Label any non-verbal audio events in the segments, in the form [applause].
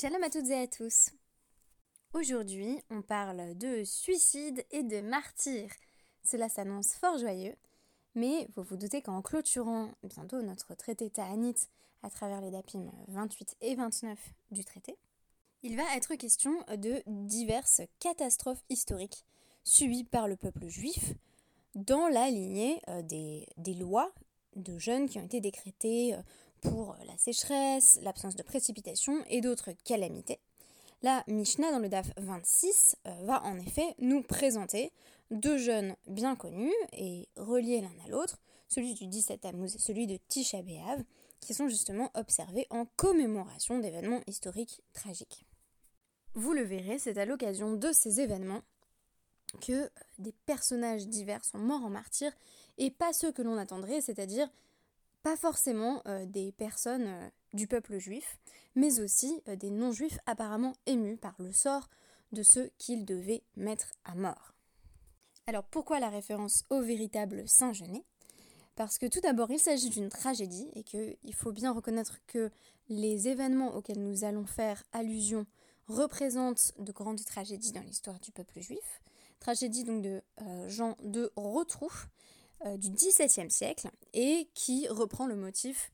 Shalom à toutes et à tous. Aujourd'hui, on parle de suicide et de martyr. Cela s'annonce fort joyeux, mais vous vous doutez qu'en clôturant bientôt notre traité Ta'anit à travers les DAPIM 28 et 29 du traité, il va être question de diverses catastrophes historiques subies par le peuple juif dans la lignée euh, des, lois de jeunes qui ont été décrétées euh, pour la sécheresse, l'absence de précipitation et d'autres calamités. La Mishnah dans le DAF 26 euh, va en effet nous présenter deux jeunes bien connus et reliés l'un à l'autre, celui du 17 Tammuz et celui de Tisha qui sont justement observés en commémoration d'événements historiques tragiques. Vous le verrez, c'est à l'occasion de ces événements que des personnages divers sont morts en martyr et pas ceux que l'on attendrait, c'est-à-dire pas forcément euh, des personnes euh, du peuple juif, mais aussi euh, des non-juifs apparemment émus par le sort de ceux qu'ils devaient mettre à mort. Alors pourquoi la référence au véritable Saint Genet? Parce que tout d'abord il s'agit d'une tragédie et qu'il faut bien reconnaître que les événements auxquels nous allons faire allusion représentent de grandes tragédies dans l'histoire du peuple juif. Tragédie donc de Jean de Rotrou, du XVIIe siècle et qui reprend le motif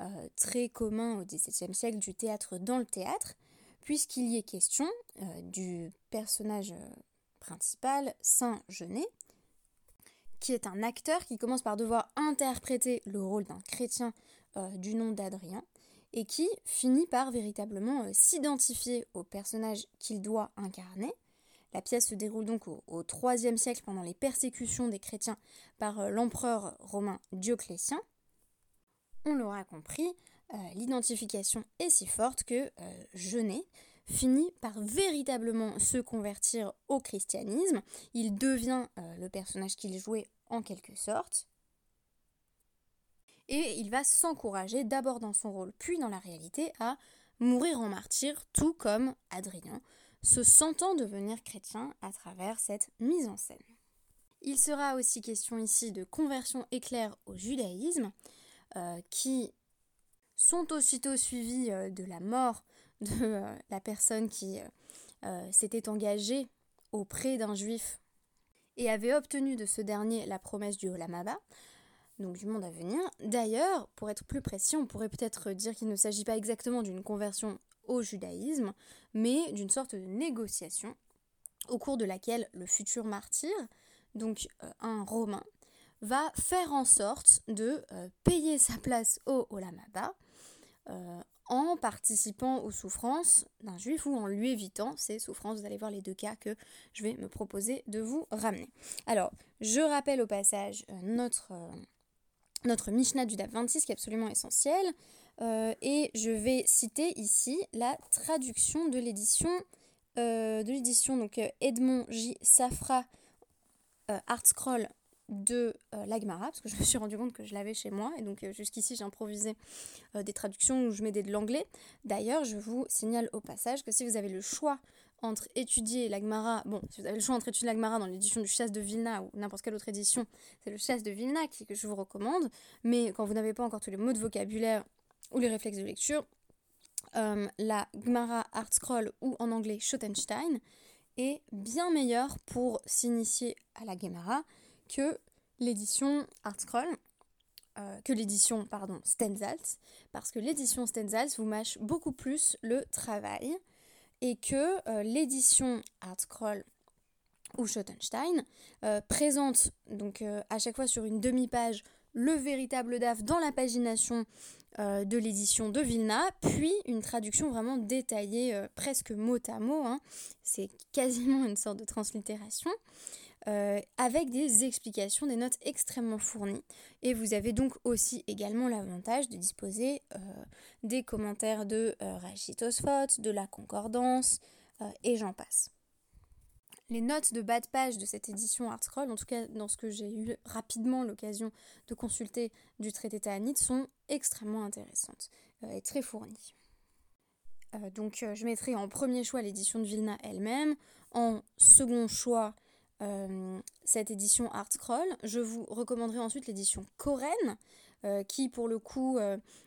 euh, très commun au XVIIe siècle du théâtre dans le théâtre, puisqu'il y est question euh, du personnage principal, Saint Genet, qui est un acteur qui commence par devoir interpréter le rôle d'un chrétien du nom d'Adrien, et qui finit par véritablement s'identifier au personnage qu'il doit incarner, la pièce se déroule donc au, IIIe siècle pendant les persécutions des chrétiens par euh, l'empereur romain Dioclétien. On l'aura compris, euh, l'identification est si forte que euh, Genet finit par véritablement se convertir au christianisme. Il devient le personnage qu'il jouait en quelque sorte. Et il va s'encourager d'abord dans son rôle, puis dans la réalité, à mourir en martyr, tout comme Adrien, se sentant devenir chrétien à travers cette mise en scène. Il sera aussi question ici de conversion éclair au judaïsme, euh, qui sont aussitôt suivis euh, de la mort de euh, la personne qui s'était engagée auprès d'un juif et avait obtenu de ce dernier la promesse du Olamaba, donc du monde à venir. D'ailleurs, pour être plus précis, on pourrait peut-être dire qu'il ne s'agit pas exactement d'une conversion au judaïsme, mais d'une sorte de négociation au cours de laquelle le futur martyr, donc euh, un Romain, va faire en sorte de euh, payer sa place au Olamaba euh, en participant aux souffrances d'un juif ou en lui évitant ces souffrances. Vous allez voir les deux cas que je vais me proposer de vous ramener. Alors, je rappelle au passage notre, notre Mishnah du DAP 26 qui est absolument essentiel. Euh, et je vais citer ici la traduction de l'édition euh, de l'édition donc euh, Edmond J. Safra Art Scroll de l'Agmara, parce que je me suis rendu compte que je l'avais chez moi, et donc jusqu'ici j'ai improvisé des traductions où je mets des de l'anglais. D'ailleurs, je vous signale au passage que si vous avez le choix entre étudier l'Agmara, bon, si vous avez le choix entre étudier l'Agmara dans l'édition du Chasse de Vilna ou n'importe quelle autre édition, c'est le Chasse de Vilna qui, que je vous recommande, mais quand vous n'avez pas encore tous les mots de vocabulaire ou les réflexes de lecture, euh, la Gmara Art Scroll ou en anglais Schottenstein est bien meilleure pour s'initier à la Gemara que l'édition Art Scroll, euh, que l'édition pardon parce que l'édition Stenzals vous mâche beaucoup plus le travail et que euh, l'édition Art Scroll ou Schottenstein présente donc à chaque fois sur une demi-page le véritable DAF dans la pagination euh, de l'édition de Vilna, puis une traduction vraiment détaillée, euh, presque mot à mot, hein. c'est quasiment une sorte de translittération, euh, avec des explications, des notes extrêmement fournies. Et vous avez donc aussi également l'avantage de disposer des commentaires de Rachid de la concordance, et j'en passe. Les notes de bas de page de cette édition Artscroll, en tout cas dans ce que j'ai eu rapidement l'occasion de consulter du traité Ta'anit, sont extrêmement intéressantes euh, et très fournies. Euh, donc euh, je mettrai en premier choix l'édition de Vilna elle-même, en second choix cette édition Artscroll. Je vous recommanderai ensuite l'édition Koren, qui pour le coup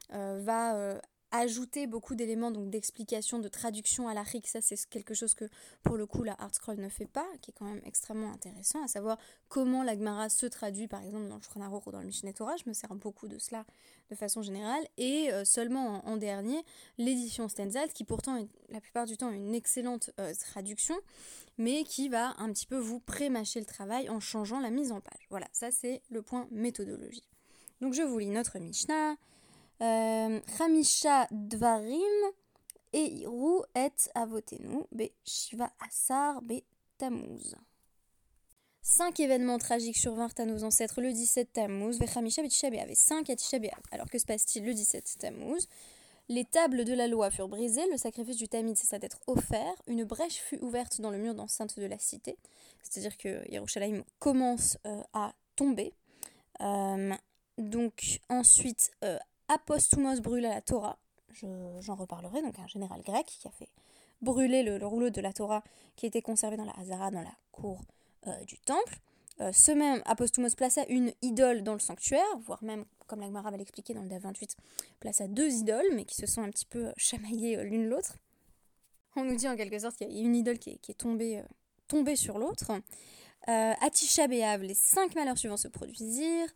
va ajouter beaucoup d'éléments donc d'explication, de traduction à la Ça, c'est quelque chose que, pour le coup, la Art Scroll ne fait pas, qui est quand même extrêmement intéressant, à savoir comment la Gemara se traduit, par exemple, dans le Shulchan ou dans le Mishneh Torah. Je me sers beaucoup de cela de façon générale. Et euh, seulement en, dernier, l'édition Stenzalt, qui pourtant est la plupart du temps une excellente euh, traduction, mais qui va un petit peu vous pré-mâcher le travail en changeant la mise en page. Voilà, ça c'est le point méthodologie. Donc je vous lis notre Mishnah. Euh, Chamisha Dvarim Eiru et Avotenu Be Shiva Asar Be Tammuz. Cinq événements tragiques survinrent à nos ancêtres le 17 Tammuz, Vechamisha Betisha avait 5 à Alors que se passe-t-il le 17 Tammuz? Les tables de la loi furent brisées, le sacrifice du Tamid cessa d'être offert, une brèche fut ouverte dans le mur d'enceinte de la cité, c'est-à-dire que Yerushalayim commence euh, à tomber. Euh, donc ensuite, Apostumos brûla la Torah, j'en reparlerai, donc un général grec qui a fait brûler le, rouleau de la Torah qui était conservé dans la Hazara, dans la cour euh, du temple. Euh, ce même Apostumos plaça une idole dans le sanctuaire, voire même, comme la Gemara va l'expliquer dans le DAF 28, plaça deux idoles, mais qui se sont un petit peu chamaillées l'une l'autre. On nous dit en quelque sorte qu'il y a une idole qui est, tombée, tombée, sur l'autre. Euh, Atisha les cinq malheurs suivants se produisirent.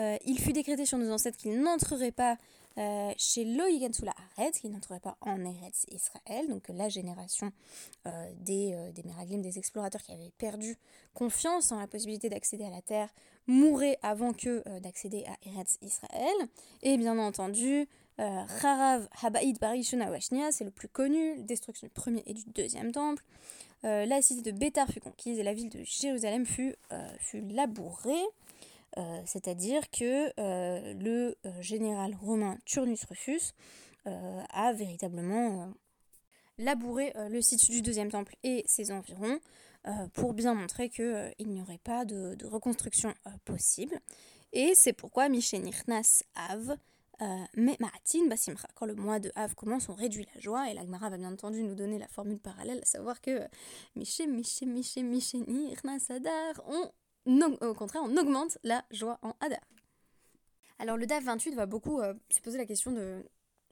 Euh, il fut décrété sur nos ancêtres qu'ils n'entreraient pas euh, chez Loïgansula Aretz, qu'ils n'entreraient pas en Eretz Israël, donc la génération euh, des, des Meraglim, des explorateurs qui avaient perdu confiance en la possibilité d'accéder à la terre, mouraient avant que d'accéder à Eretz Israël. Et bien entendu, Harav Habaïd Barishuna Washnia, c'est le plus connu, destruction du premier et du deuxième temple. la cité de Bétar fut conquise et la ville de Jérusalem fut labourée. Euh, c'est-à-dire que euh, le euh, général romain Turnus Rufus a véritablement labouré le site du deuxième temple et ses environs pour bien montrer qu'il n'y aurait pas de, reconstruction possible. Et c'est pourquoi Michénirnas Av, mais Maratin Basimra. Quand le mois de Av commence, on réduit la joie, et l'Agmara va bien entendu nous donner la formule parallèle, à savoir que Miché, Miché, Miché, Michéni, Adar, on au contraire, on augmente la joie en Hadar. Alors le DAF 28 va beaucoup euh, se poser la question de,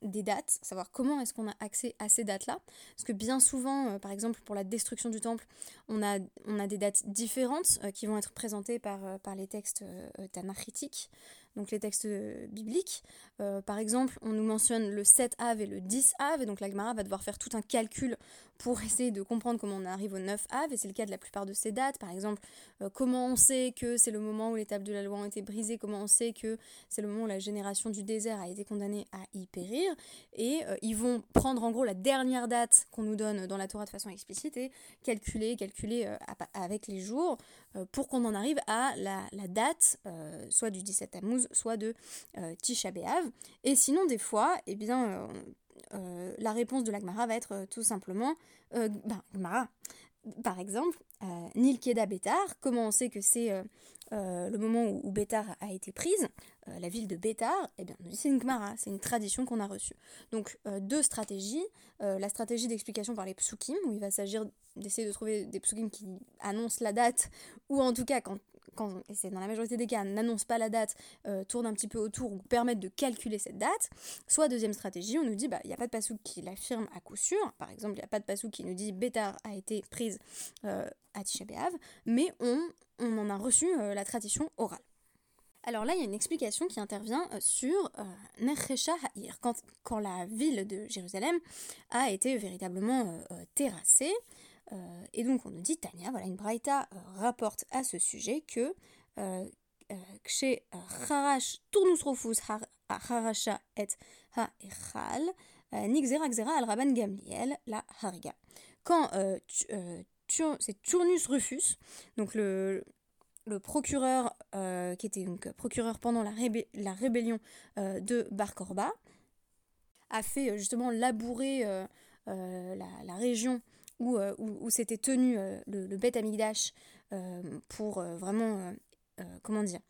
des dates, savoir comment est-ce qu'on a accès à ces dates-là. Parce que bien souvent, euh, par exemple pour la destruction du temple, on a, on a des dates différentes euh, qui vont être présentées par, par les textes tanachitiques donc les textes bibliques. Par exemple, on nous mentionne le 7 Av et le 10 Av, et donc la va devoir faire tout un calcul pour essayer de comprendre comment on arrive au 9 Av, et c'est le cas de la plupart de ces dates. Par exemple, euh, comment on sait que c'est le moment où les tables de la loi ont été brisées, comment on sait que c'est le moment où la génération du désert a été condamnée à y périr, et euh, ils vont prendre en gros la dernière date qu'on nous donne dans la Torah de façon explicite et calculer, calculer avec les jours pour qu'on en arrive à la, date, soit du 17 Tammuz, soit de euh, Tisha B'Av. Et sinon, des fois, eh bien, euh, euh, la réponse de l'Agmara va être tout simplement ben, Gmara. Par exemple, Nilkeda Bétar, comment on sait que c'est le moment où, où, Bétar a été prise, la ville de Bétar, eh bien, c'est une Gmara, c'est une tradition qu'on a reçue. Donc, deux stratégies. la stratégie d'explication par les psukim, où il va s'agir d'essayer de trouver des psukim qui annoncent la date, ou en tout cas quand c'est dans la majorité des cas, n'annonce pas la date, euh, tourne un petit peu autour ou permettent de calculer cette date. Soit deuxième stratégie, on nous dit, bah, il n'y a pas de passouk qui l'affirme à coup sûr. Par exemple, il n'y a pas de passouk qui nous dit Bétar a été prise euh, à Tisha mais on, on en a reçu euh, la tradition orale. Alors là, il y a une explication qui intervient sur Nechesha Ha'ir, quand, quand la ville de Jérusalem a été véritablement terrassée. Euh, et donc on nous dit, Tania, voilà, une braïta euh, rapporte à ce sujet que chez euh, Harash Turnus Rofus Harasha et Ha-Echal, Nixera Xera al Rabban Gamliel, la Hariga. Quand c'est Turnus Rufus, donc le, le procureur qui était donc procureur pendant la, la rébellion de Bar Korba, a fait justement labourer la, la, région euh, où, s'était tenu euh, le, le Beth Amigdash euh, pour vraiment, comment dire,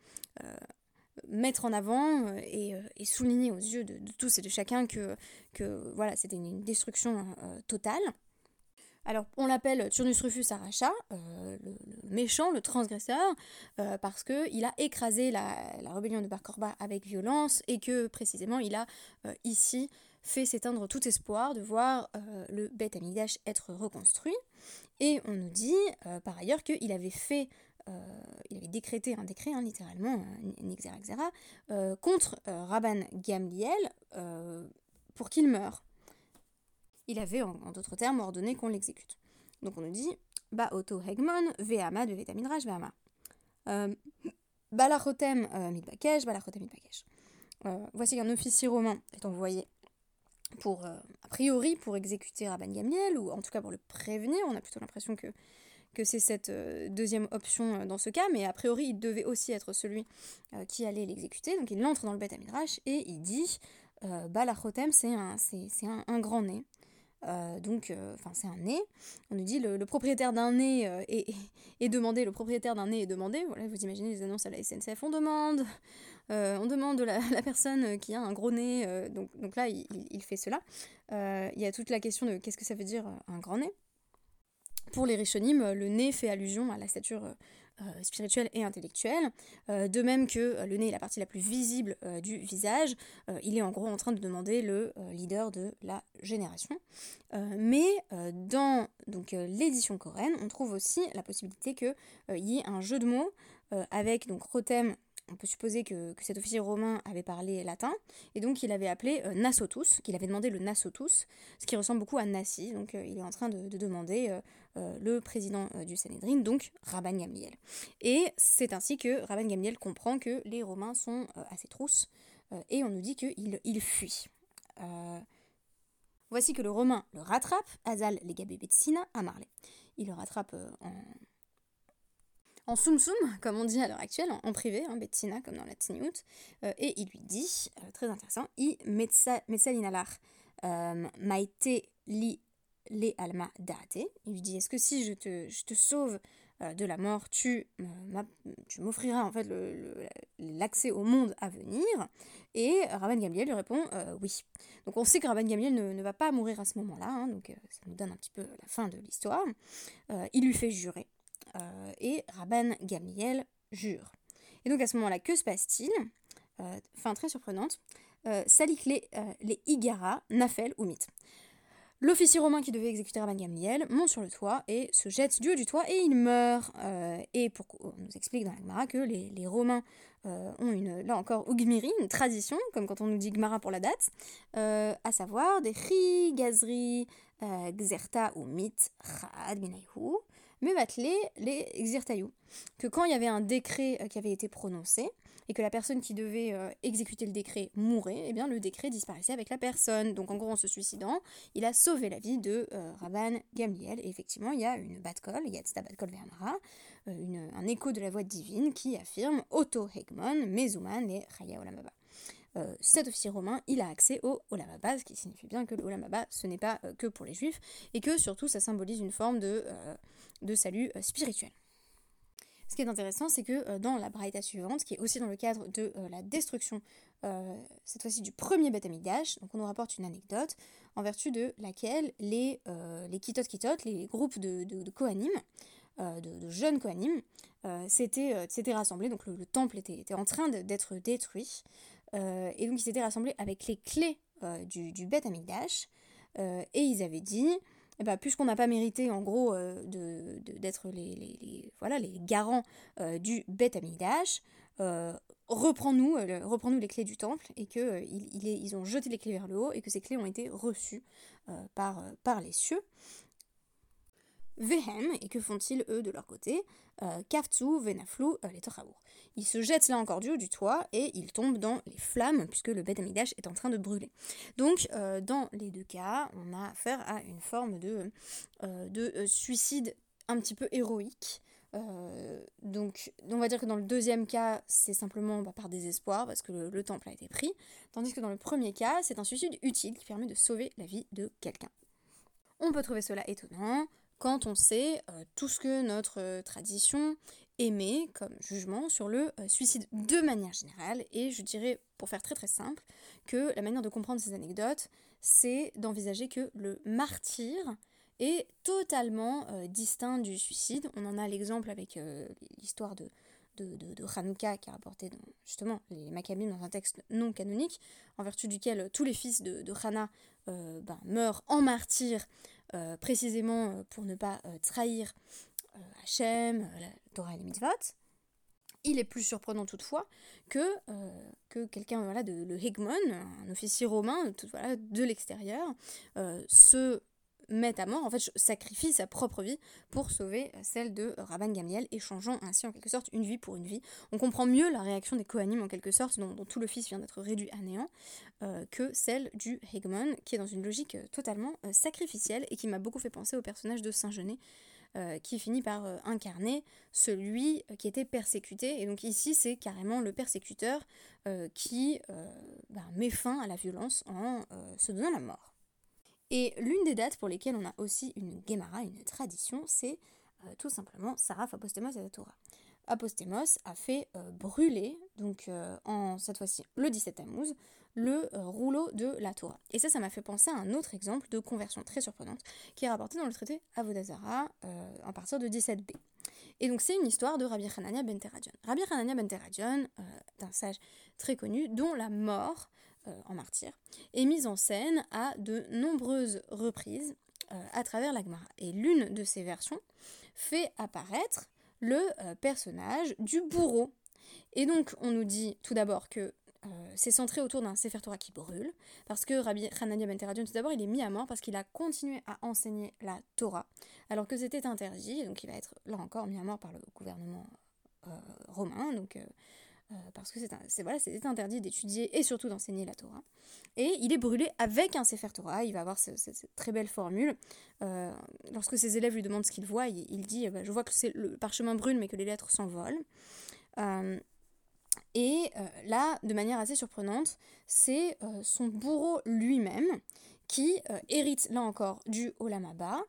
mettre en avant et, souligner aux yeux de, tous et de chacun que, que voilà, c'était une, destruction totale. Alors, on l'appelle Turnus Rufus Aracha, le, méchant, le transgresseur, parce qu'il a écrasé la, la, rébellion de Bar Korba avec violence et que précisément il a ici fait s'éteindre tout espoir de voir le Beth Amidash être reconstruit. Et on nous dit par ailleurs qu'il avait fait il avait décrété un décret, hein, littéralement, euh, contre Rabban Gamliel pour qu'il meure. Il avait, en, d'autres termes, ordonné qu'on l'exécute. Donc on nous dit Ba Otto Hegmon, Ve'ama de Vetamidrash Ve'ama. Balachotem Mitbakesh, Balachotem Mitbakesh. Voici qu'un officier romain est envoyé pour, euh, a priori, pour exécuter Rabban Gamliel, ou en tout cas pour le prévenir. On a plutôt l'impression que, que c'est cette euh, deuxième option euh, dans ce cas, mais a priori, il devait aussi être celui qui allait l'exécuter. Donc il entre dans le Beth Amidrash et il dit Balachotem, c'est un, un, un, grand nez. Donc, enfin, c'est un nez. On nous dit le, le propriétaire d'un nez est, est, demandé. Le propriétaire d'un nez est demandé. Voilà, vous imaginez les annonces à la SNCF. On demande, on demande la, [laughs] la, personne qui a un gros nez. donc, donc là, il, fait cela. Il y a toute la question de qu'est-ce que ça veut dire un grand nez. Pour les Rishonim, le nez fait allusion à la stature euh, spirituel et intellectuel. Euh, de même que euh, le nez est la partie la plus visible du visage, il est en gros en train de demander le leader de la génération. mais dans donc l'édition coréenne, on trouve aussi la possibilité qu'il y ait un jeu de mots avec donc Rotem on peut supposer que, cet officier romain avait parlé latin, et donc il avait appelé euh, Nasotus, qu'il avait demandé le Nasotus, ce qui ressemble beaucoup à Nassi, donc euh, il est en train de, demander euh, le président du Sanhedrin, donc Rabban Gamliel. Et c'est ainsi que Rabban Gamliel comprend que les Romains sont assez trousses, et on nous dit qu'il il fuit. Voici que le Romain le rattrape, Azal les Sina à Marley. Il le rattrape en en soum soum, comme on dit à l'heure actuelle, en, privé, hein, Bettina, comme dans la Tsiniout, euh, et il lui dit, euh, très intéressant, I euh, maite li le alma date. Il lui dit, est-ce que si je te, je te sauve de la mort, tu, m'offriras en fait l'accès au monde à venir? Et Rabban Gamliel lui répond oui. Donc on sait que Rabban Gamliel ne, va pas mourir à ce moment-là, hein, donc ça nous donne un petit peu la fin de l'histoire. il lui fait jurer et Rabban Gamliel jure. Et donc à ce moment-là, que se passe-t-il? Euh, Fin très surprenante. Euh, Salik les, les Igara, Nafel ou Mythe. L'officier romain qui devait exécuter Rabban Gamliel monte sur le toit et se jette du haut du toit et il meurt. et pour, on nous explique dans la Gemara que les, Romains ont une, là encore, Ugmiri, une tradition, comme quand on nous dit Gemara pour la date, à savoir des Ri, Gazri, Xerta ou Mythe, Chad, Binayhu, mais battelé les exirtaïou. Que quand il y avait un décret euh, qui avait été prononcé, et que la personne qui devait euh, exécuter le décret mourait, eh bien le décret disparaissait avec la personne. Donc en gros, en se suicidant, il a sauvé la vie de euh, Rabban Gamliel. Et effectivement, il y a une batkol, il y a Tzta batkol Vernara, un écho de la voix divine qui affirme Otto Hegmon, Mezuman et Chaya. Cet officier romain, il a accès au Olamaba, ce qui signifie bien que le Olamaba, ce n'est pas que pour les juifs, et que surtout ça symbolise une forme de de salut euh, spirituel. Ce qui est intéressant, c'est que euh, dans la Braïta suivante, qui est aussi dans le cadre de euh, la destruction, cette fois-ci du premier Beth donc on nous rapporte une anecdote en vertu de laquelle les, les Kitot Kitot, les groupes de, de, Kohanim, de, jeunes Kohanim, s'étaient rassemblés, donc le, temple était, était, en train d'être détruit, et donc ils s'étaient rassemblés avec les clés du, du Beth Amikdash, et ils avaient dit eh ben, puisqu'on n'a pas mérité en gros euh, d'être les, les, voilà, les garants euh, du Beth Amidash, euh, reprends-nous reprends les clés du temple et il, ils ont jeté les clés vers le haut et que ces clés ont été reçues par, par les cieux. Vehem, et que font-ils eux de leur côté? Kaftu, Venaflu, les Tochaour. Ils se jettent là encore du haut du toit et ils tombent dans les flammes puisque le Beth Amidash est en train de brûler. Donc euh, dans les deux cas, on a affaire à une forme de, euh, euh, suicide un petit peu héroïque. donc on va dire que dans le deuxième cas, c'est simplement bah, par désespoir parce que le, temple a été pris, tandis que dans le premier cas, c'est un suicide utile qui permet de sauver la vie de quelqu'un. On peut trouver cela étonnant quand on sait tout ce que notre tradition aimer comme jugement sur le euh, suicide de manière générale. Et je dirais, pour faire très très simple, que la manière de comprendre ces anecdotes, c'est d'envisager que le martyr est totalement euh, distinct du suicide. On en a l'exemple avec euh, l'histoire de, de, qui est rapporté justement les Maccabim dans un texte non canonique, en vertu duquel tous les fils de, de Hana ben, meurent en martyr, précisément pour ne pas trahir Hachem, la Torah et les mitzvot. Il est plus surprenant toutefois que, euh, que quelqu'un de le Hegmon, un officier romain tout, de l'extérieur, euh, se mette à mort, en fait sacrifie sa propre vie pour sauver celle de Rabban Gamliel, échangeant ainsi en quelque sorte une vie pour une vie. On comprend mieux la réaction des Kohanim en quelque sorte, dont, tout le fils vient d'être réduit à néant, euh, que celle du Hegmon, qui est dans une logique totalement sacrificielle et qui m'a beaucoup fait penser au personnage de Saint-Genet euh, qui finit par euh, incarner celui euh, qui était persécuté. Et donc ici, c'est carrément le persécuteur qui bah, met fin à la violence en se donnant la mort. Et l'une des dates pour lesquelles on a aussi une Gemara, une tradition, c'est tout simplement Sarah la Torah. Apostémos a fait brûler, donc en cette fois-ci le 17 Tammuz, le euh, rouleau de la Torah. Et ça, ça m'a fait penser à un autre exemple de conversion très surprenante qui est rapporté dans le traité Avodazara euh, en partir de 17b. Et donc c'est une histoire de Rabbi Hanania ben Teradion. Rabbi Hanania ben Teradion, euh, d'un sage très connu, dont la mort en martyr est mise en scène à de nombreuses reprises à travers la Gemara. Et l'une de ces versions fait apparaître le personnage du bourreau. Et donc on nous dit tout d'abord que euh, c'est centré autour d'un Sefer Torah qui brûle, parce que Rabbi Hanania ben Teradion, tout d'abord, il est mis à mort parce qu'il a continué à enseigner la Torah, alors que c'était interdit, donc il va être là encore mis à mort par le gouvernement euh, romain, donc euh, parce que c'est interdit d'étudier et surtout d'enseigner la Torah. Et il est brûlé avec un Sefer Torah, il va avoir cette, très belle formule. lorsque ses élèves lui demandent ce qu'il voit, il, dit bah, Je vois que c'est le parchemin brûle, mais que les lettres s'envolent. Et euh, là, de manière assez surprenante, c'est euh, son bourreau lui-même qui euh, hérite, là encore, du Olamaba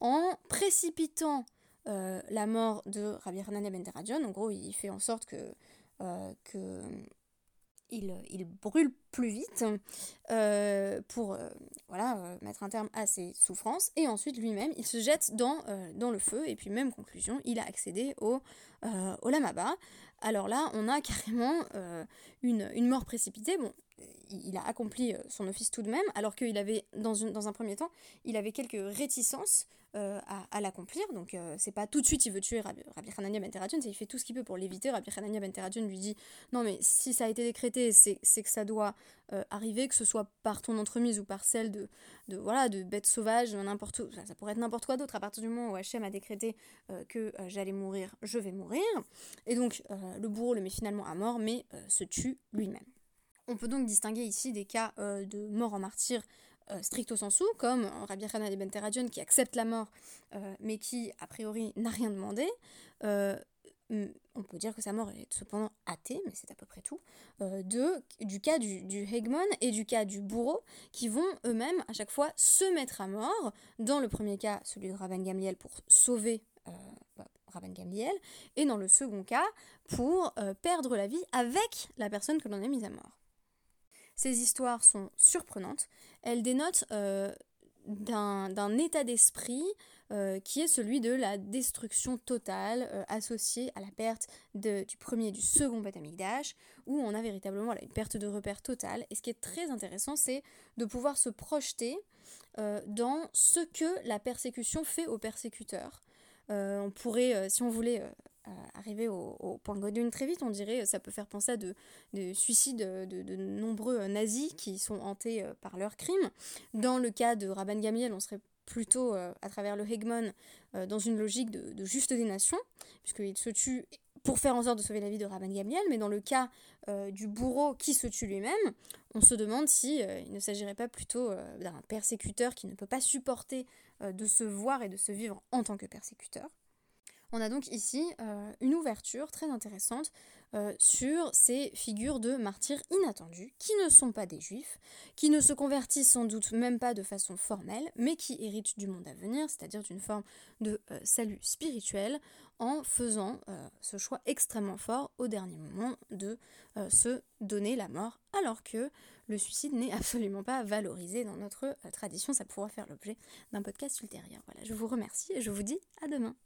en précipitant la mort de Rabbi Hanania ben Teradion. En gros, il fait en sorte que, que il, brûle plus vite pour voilà, mettre un terme à ses souffrances. Et ensuite, lui-même, il se jette dans, dans le feu. Et puis, même conclusion, il a accédé au, au Lamaba alors là, on a [laughs] carrément euh, une, une, mort précipitée. Bon, il a accompli euh, son office tout de même, alors qu'il avait, dans, une, dans un premier temps, il avait quelques réticences euh, à, l'accomplir. Donc, euh, c'est pas tout de suite il veut tuer Rabbi, Rabbi Hanania ben c'est il fait tout ce qu'il peut pour l'éviter. Rabbi Hanania ben lui dit Non, mais si ça a été décrété, c'est que ça doit arriver, que ce soit par ton entremise ou par celle de, de, voilà, de bêtes sauvages, n'importe où. Ça, pourrait être n'importe quoi d'autre. À partir du moment où Hachem a décrété que j'allais mourir, je vais mourir. Et donc, le bourreau le met finalement à mort, mais se tue lui-même. On peut donc distinguer ici des cas euh, de mort en martyr euh, stricto sensu, comme Rabbi Hanna de Ben Teradion qui accepte la mort, euh, mais qui a priori n'a rien demandé. on peut dire que sa mort est cependant athée, mais c'est à peu près tout. de, du cas du, du Hegmon et du cas du bourreau, qui vont eux-mêmes à chaque fois se mettre à mort. Dans le premier cas, celui de Rabban Gamliel pour sauver bah, Rabban Gamliel, et dans le second cas, pour perdre la vie avec la personne que l'on a mise à mort. Ces histoires sont surprenantes. Elles dénotent euh, d'un état d'esprit euh, qui est celui de la destruction totale euh, associée à la perte du premier et du second Beth où on a véritablement une perte de repère totale. Et ce qui est très intéressant, c'est de pouvoir se projeter dans ce que la persécution fait aux persécuteurs. on pourrait, si on voulait arriver au, point Godwin très vite, on dirait, ça peut faire penser à de, suicides de, nombreux nazis qui sont hantés euh, par leurs crimes. Dans le cas de Rabban Gamiel, on serait plutôt euh, à travers le Hegmon euh, dans une logique de, juste des nations, puisqu'il se tue pour faire en sorte de sauver la vie de Rabban Gamliel, mais dans le cas du bourreau qui se tue lui-même, on se demande si il ne s'agirait pas plutôt d'un persécuteur qui ne peut pas supporter de se voir et de se vivre en tant que persécuteur. On a donc ici euh, une ouverture très intéressante euh, sur ces figures de martyrs inattendus, qui ne sont pas des juifs, qui ne se convertissent sans doute même pas de façon formelle, mais qui héritent du monde à venir, c'est-à-dire d'une forme de euh, salut spirituel, en faisant ce choix extrêmement fort au dernier moment de se donner la mort, alors que le suicide n'est [laughs] absolument pas valorisé dans notre tradition, ça pourra faire l'objet d'un podcast ultérieur. Voilà, je vous remercie et je vous dis à demain.